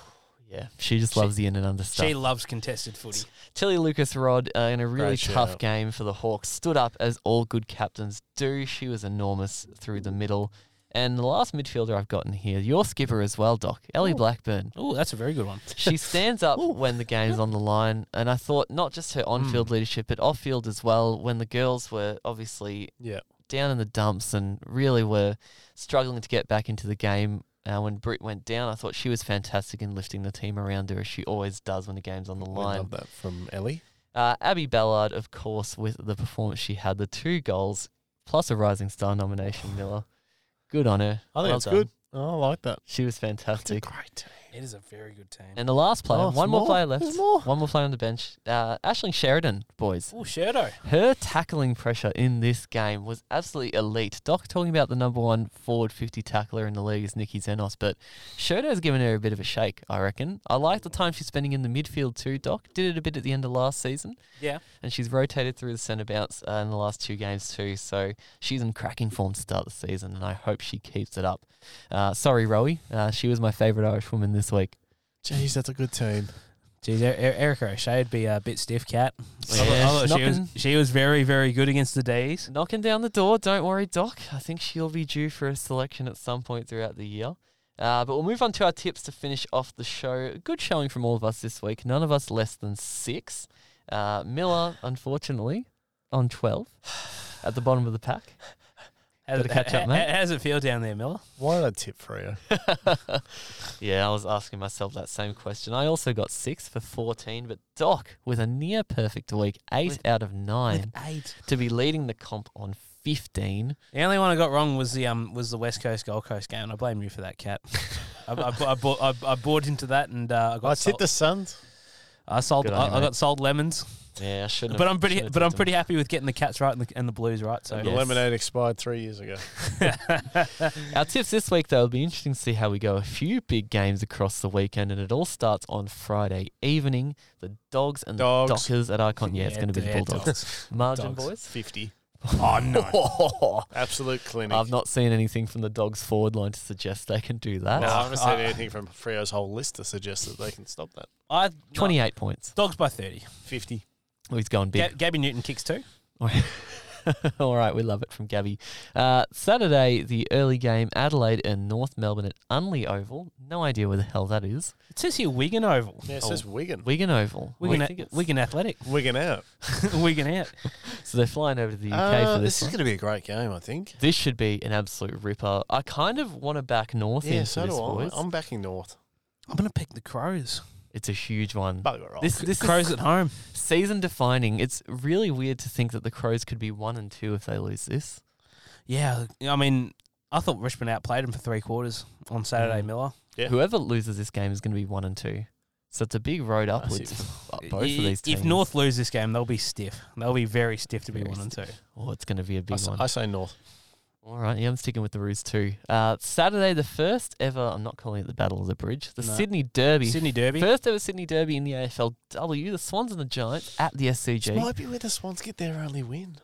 Yeah, she just She- loves the in and under stuff. She loves contested footy. Tilly Lucas-Rodd uh, in a really Great tough shout. game for the Hawks stood up as all good captains do. She was enormous through the middle. And the last midfielder I've gotten here, your skipper as well, Doc, Ellie Ooh. Blackburn. Oh, that's a very good one. She *laughs* stands up when the game's on the line, and I thought not just her on-field leadership, but off-field as well. When the girls were obviously Yeah. down in the dumps and really were struggling to get back into the game. Uh, when Britt went down, I thought she was fantastic in lifting the team around her, as she always does when the game's on the line. love that from Ellie. Uh, Abbie Ballard, of course, with the performance she had, the two goals plus a Rising Star nomination, Miller. Good on her. I think Well it's done. good. I like that. She was fantastic. great team. It is a very good team. And the last player, Oh, one there's more, more. player left. There's more. One more player on the bench. Uh, Aishling Sheridan, boys. Oh, Sherdo. Her tackling pressure in this game was absolutely elite. Doc talking about the number one forward 50 tackler in the league is Nikki Xenos, but Sheridan's given her a bit of a shake, I reckon. I like the time she's spending in the midfield too, Doc. Did it a bit at the end of last season, Yeah. and she's rotated through the centre bounce uh, in the last two games too, so she's in cracking form to start the season, and I hope she keeps it up. Uh, sorry, Rowie. Uh, she was my favourite Irish woman this week. Jeez, that's a good team. Geez, Er- Er- Erica O'Shea'd be a bit stiff, cat. I Yeah, I thought she was knocking- she was very very good against the D's. Knocking down the door. Don't worry, Doc. I think she'll be due for a selection at some point throughout the year. Uh, but we'll move on to our tips to finish off the show. Good showing from all of us this week. None of us less than six. Uh, Miller, unfortunately, on 12 at the bottom of the pack. How, Gotta catch up, mate. How, does it feel down there, Miller? Why did I tip for you? *laughs* yeah, I was asking myself that same question. I also got six for 14, but Doc, with a near perfect week, eight With- out of nine, eight. to be leading the comp on 15. The only one I got wrong was the um was the West Coast Gold Coast game. I blame you for that, cat. *laughs* I, I, I, bought, I, I bought into that and uh, I got I sold, tipped the Suns. I sold Good I, you, I got sold lemons, Yeah, I shouldn't. but have- I'm pretty shouldn't but I'm pretty happy with getting the Cats right and the, and the Blues right. So The Yes. lemonade expired three years ago. *laughs* *laughs* Our tips this week, though, will be interesting to see how we go. A few big games across the weekend, and it all starts on Friday evening. The Dogs and Dogs. the Dockers at Ikon. Yeah, it's going to be the yeah, Bulldogs. Dogs. Margin, Dogs. boys? 50. *laughs* Oh no! Absolute clinic. I've not seen anything from the Dogs forward line to suggest they can do that. no, I haven't seen I- anything from Freo's whole list to suggest that they can stop that. I 28 points. Dogs by thirty. 50. Oh, he's going Ga- big. Gabby Newton kicks two. *laughs* All right, we love it from Gabby. Uh, Saturday, the early game, Adelaide and North Melbourne at Unley Oval. No idea where the hell that is. It says here Wigan Oval. Yeah, it Oh. says Wigan. Wigan Oval. Wigan, I a- think it's- Wigan Athletic. Wigan out. *laughs* Wigan out. *laughs* So they're flying over to the UK Uh, for this this. is one. going to be a great game, I think. This should be an absolute ripper. I kind of want to back North Yeah, into so this, do I. boys. I'm backing North. I'm gonna pick the Crows. It's a huge one. Bugger off. This this Crows is at home. Season defining. It's really weird to think that the Crows could be one and two if they lose this. Yeah, I mean, I thought Richmond outplayed them for three quarters on Saturday, Mm. Miller. Yeah. Whoever loses this game is going to be one and two. So it's a big road I upwards for both of these teams. If North lose this game, they'll be stiff. They'll be very stiff to be Very one and two. oh, it's going to be a I, big s- one. I say North. All right, yeah, I'm sticking with the Roos too. Uh, Saturday, the first ever. I'm not calling it the Battle of the Bridge. The No. Sydney Derby. Sydney Derby. First ever Sydney Derby in the AFLW. The Swans and the Giants at the SCG. This might be where the Swans get their only win.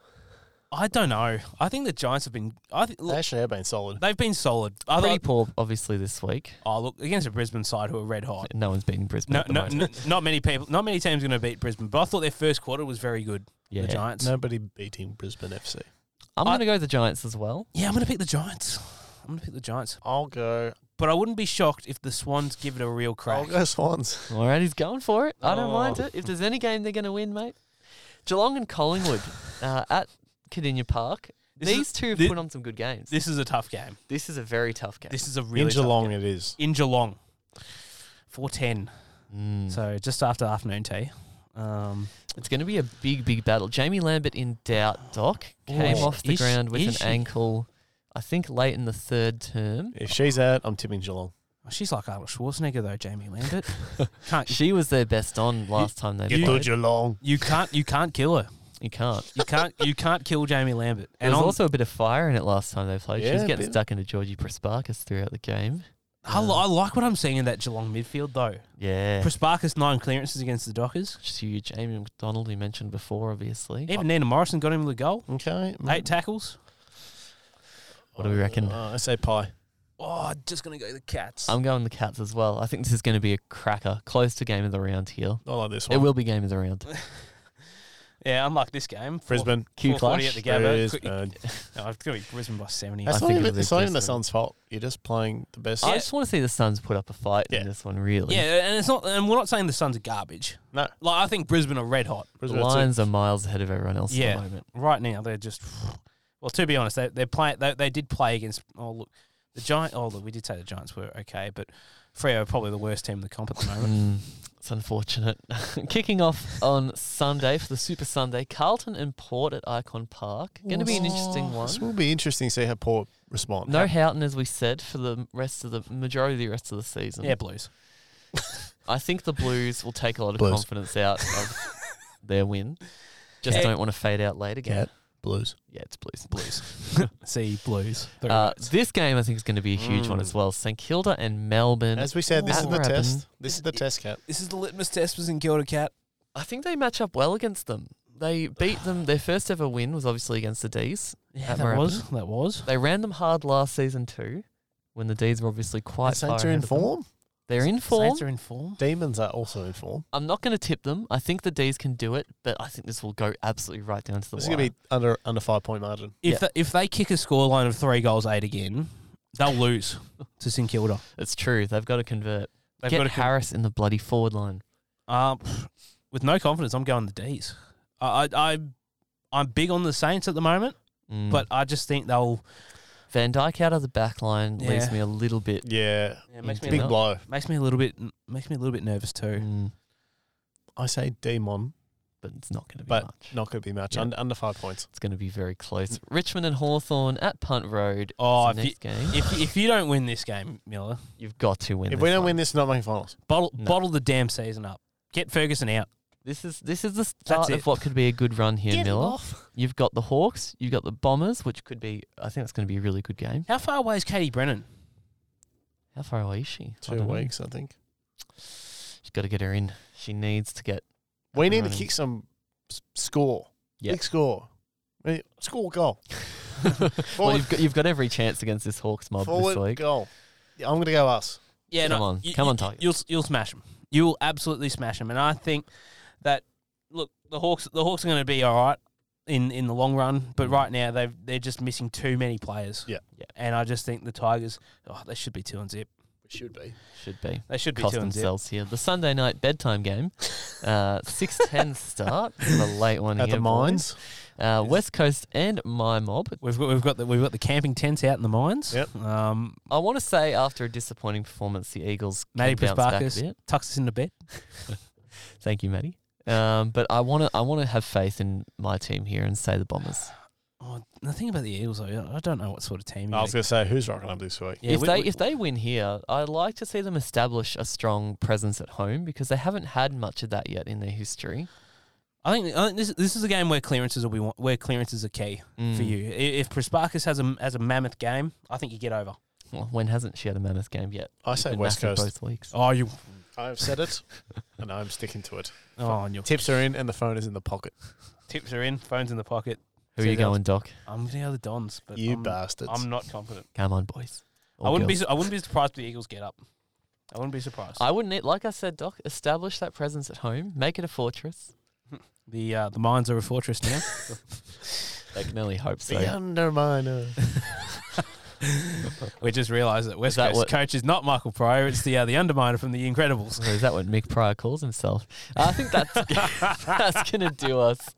I don't know. I think the Giants have been. I think They actually have been solid. they've been solid. I Pretty thought, poor, obviously, this week. oh look against a Brisbane side who are red hot. No one's beating Brisbane. No, at the no, moment. not many people. Not many teams are going to beat Brisbane. But I thought their first quarter was very good. yeah. The Giants. Nobody beating Brisbane FC. I'm I- going to go with the Giants as well. Yeah, I'm going to pick the Giants. I'm going to pick the Giants. I'll go. But I wouldn't be shocked if the Swans give it a real crack. I'll go Swans. All right, he's going for it. I don't mind Oh. it. If there's any game they're going to win, mate. Geelong and Collingwood *laughs* uh, at Kardinia Park. This is- These two have thi- put on some good games. This is a tough game. This is a very tough game. This is a really In tough Geelong, game. it is. in Geelong. four ten. Mm. So just after afternoon tea. Um, It's going to be a big, big battle. Jaimee Lambert in doubt, Doc, came Oh, off the is ground with an she? ankle, I think late in the third term. If she's out, I'm tipping Geelong. she's like Arnold Schwarzenegger though, Jaimee Lambert. *laughs* can't She was their best on last time they Get played. Geelong. you can't you can't kill her. You can't. You can't you can't kill Jaimee Lambert. There And was also a bit of fire in it last time they played. she was getting bit. stuck into Georgie Prespakis throughout the game. I, li- I like what I'm seeing in that Geelong midfield though. Yeah. Prespakis nine clearances against the Dockers. Which is huge. Amy McDonald, you mentioned before, obviously. Even Nina Morrison got him the goal. Okay. Eight tackles. What do we reckon? Uh, I say pie. Oh, just gonna go the Cats. I'm going the Cats as well. I think this is going to be a cracker. Close to game of the round here. I like this one. It will be game of the round. *laughs* yeah, unlike this game. Brisbane. Q 440 clash. at the Gabba. Brisbane. Oh, it's gonna be Brisbane by seventy. I It's not, think even, it'll be it's not even the Brisbane. Suns' fault. You're just playing the best. I just want to see the Suns put up a fight Yeah. in this one, really. Yeah, and it's not. And we're not saying the Suns are garbage. No. Like I think Brisbane are red hot The Brisbane, that's it. Lions are miles ahead of everyone else Yeah. at the moment. right now. They're just. *sighs* Well, to be honest, they they play. They, they did play against. Oh look, the Giant. Oh look, we did say the Giants were okay, but Freo are probably the worst team in the comp at the moment. Mm, it's unfortunate. *laughs* Kicking off on Sunday for the Super Sunday, Carlton and Port at Ikon Park. Going to be an interesting one. This will be interesting to see how Port respond. No Houghton, as we said, for the rest of the majority of the rest of the season. yeah, Blues. *laughs* I think the Blues will take a lot of Blues. confidence out of their win. Just Yeah. don't want to fade out late again. Cat. Blues. Yeah, it's Blues. Blues. *laughs* See Blues. Three Uh, votes. this game, I think, is going to be a huge one Mm. as well. St Kilda and Melbourne. As we said, this At is the Moorabbin. test. This is the test, Cat. this is the litmus test was in Kilda Cat. I think they match up well against them. They beat them. Their first ever win was obviously against the D's. Yeah, that Moorabbin. was that was. They ran them hard last season too, when the D's were obviously quite The Saints far are in ahead of them. form. They're in form. Saints are in form. Demons are also in form. I'm not going to tip them. I think the D's can do it, but I think this will go absolutely right down to the This is wire. going to be under under five point margin. If Yeah. the, if they kick a scoreline of three goals eight again, they'll lose to St Kilda. It's true. They've got to convert. They've Get got to Harris in the bloody forward line. Um, with no confidence, I'm going the D's. I, I, I I'm big on the Saints at the moment, Mm. but I just think they'll Van Dyk out of the back line leaves Yeah. me a little bit. Yeah. yeah, it makes me Big Big a, blow. makes me a little bit makes me a little bit nervous too. Mm, I say Demon, but it's not going to be but much. not going to be much. Yeah. Under, under five points. It's going to be very close. Richmond and Hawthorn at Punt Road. Oh, is the if next game. If if you don't win this game, Miller, You've got to win. If this we don't one. win this, not making finals. bottle No. bottle the damn season up. Get Ferguson out. This is this is the start it. of what could be a good run here, Get Miller. off. You've got the Hawks. You've got the Bombers, which could be. I think it's going to be a really good game. How far away is Katie Brennan? How far away is she? I Two don't know. weeks, I think. She's got to get her in. She needs to get. We and need to kick some score. Yeah. Big score. We- Score goal. *laughs* well, you've got, you've got every chance against this Hawks mob this week. goal. Yeah, I'm going to go us. Yeah, Come no, on. you- Come on, you- Tigers. You'll you'll smash them. You'll absolutely smash them. And I think that look, the Hawks the Hawks are going to be all right in, in the long run, but Mm. right now they they're just missing too many players. Yeah. Yeah. And I just think the Tigers, oh, they should be two and zip. We should be. Should be. They should be Cost two and zip. themselves here. The Sunday night bedtime game, *laughs* uh, six ten start. The late one At here, the mines. Uh, West Coast and my mob. We've got we've got the we've got the camping tents out in the mines. Yep. Um, I want to say after a disappointing performance, the Eagles Matty can bounce back a bit. tucks us into bed. *laughs* Thank you, Matty. Um, but I want to I want to have faith in my team here and say the Bombers. *sighs* Oh, the thing about the Eagles, though, I don't know what sort of team. I was going to say, who's rocking up this week? Yeah, if we- they we- if they win here, I'd like to see them establish a strong presence at home because they haven't had much of that yet in their history. I think, I think this this is a game where clearances will be one- where clearances are key for Mm. you. If Prespakis has a has a mammoth game, I think you get over. Well, when hasn't she had a mammoth game yet? I say West massive Coast. both weeks. Oh, you. I've said it, *laughs* and I'm sticking to it. Oh, and your Tips are in, and the phone is in the pocket. tips are in, phones in the pocket. Who are you going, Doc? I'm going to go the Dons, but you I'm, bastards. I'm not confident. Come on, boys. Or I wouldn't be. girls. su- I wouldn't be surprised if the Eagles get up. I wouldn't be surprised. I wouldn't. need- Like I said, Doc, establish that presence at home. Make it a fortress. *laughs* the uh, the mines are a fortress now. *laughs* They can only hope so. the underminer. *laughs* we just realised that West that Coast what- coach is not Michael Prior. It's the uh, the underminer from The Incredibles. So is that what Mick Prior calls himself? I think that's *laughs* *laughs* that's going to do us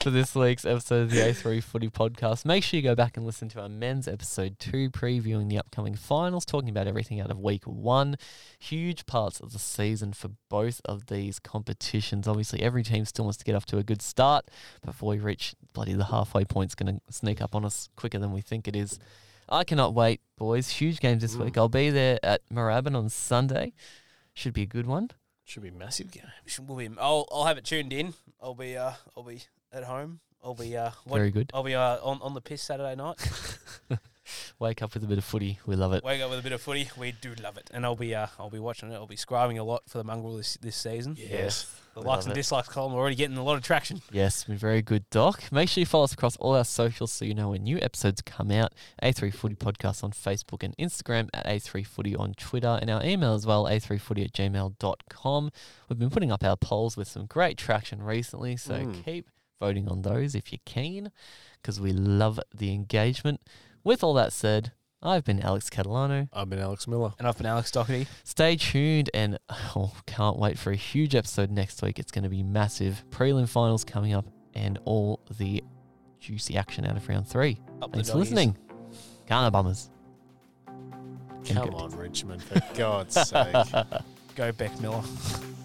for this week's episode of the A3 Footy Podcast. Make sure you go back and listen to our men's episode two, previewing the upcoming finals, talking about everything out of week one. Huge parts of the season for both of these competitions. Obviously, every team still wants to get off to a good start before we reach bloody the halfway point's going to sneak up on us quicker than we think it is. I cannot wait, boys. Huge games this Mm. week. I'll be there at Moorabbin on Sunday. Should be a good one. Should be a massive game. We'll be- I'll I'll have it tuned in. I'll be uh I'll be at home. I'll be uh what- Very good. I'll be uh on, on the piss Saturday night. *laughs* Wake up with a bit of footy. We love it. Wake up with a bit of footy. We do love it, and I'll be uh I'll be watching it. I'll be scribing a lot for the mongrel this this season. Yes. The likes and it. dislikes column are already getting a lot of traction. Yes, been very good, Doc. Make sure you follow us across all our socials so you know when new episodes come out. A3 Footy Podcast on Facebook and Instagram, at A3 Footy on Twitter, and our email as well, a3footy at gmail.com. We've been putting up our polls with some great traction recently, so Mm. keep voting on those if you're keen, because we love the engagement. With all that said, I've been Alex Catalano. I've been Alex Miller. And I've been Alex Doherty. Stay tuned and oh, can't wait for a huge episode next week. It's going to be massive. Prelim finals coming up and all the juicy action out of round three. Up Thanks for doggies. listening. Ghana Bummers. Come on, Richmond, for God's sake. *laughs* Go Beck Miller. *laughs*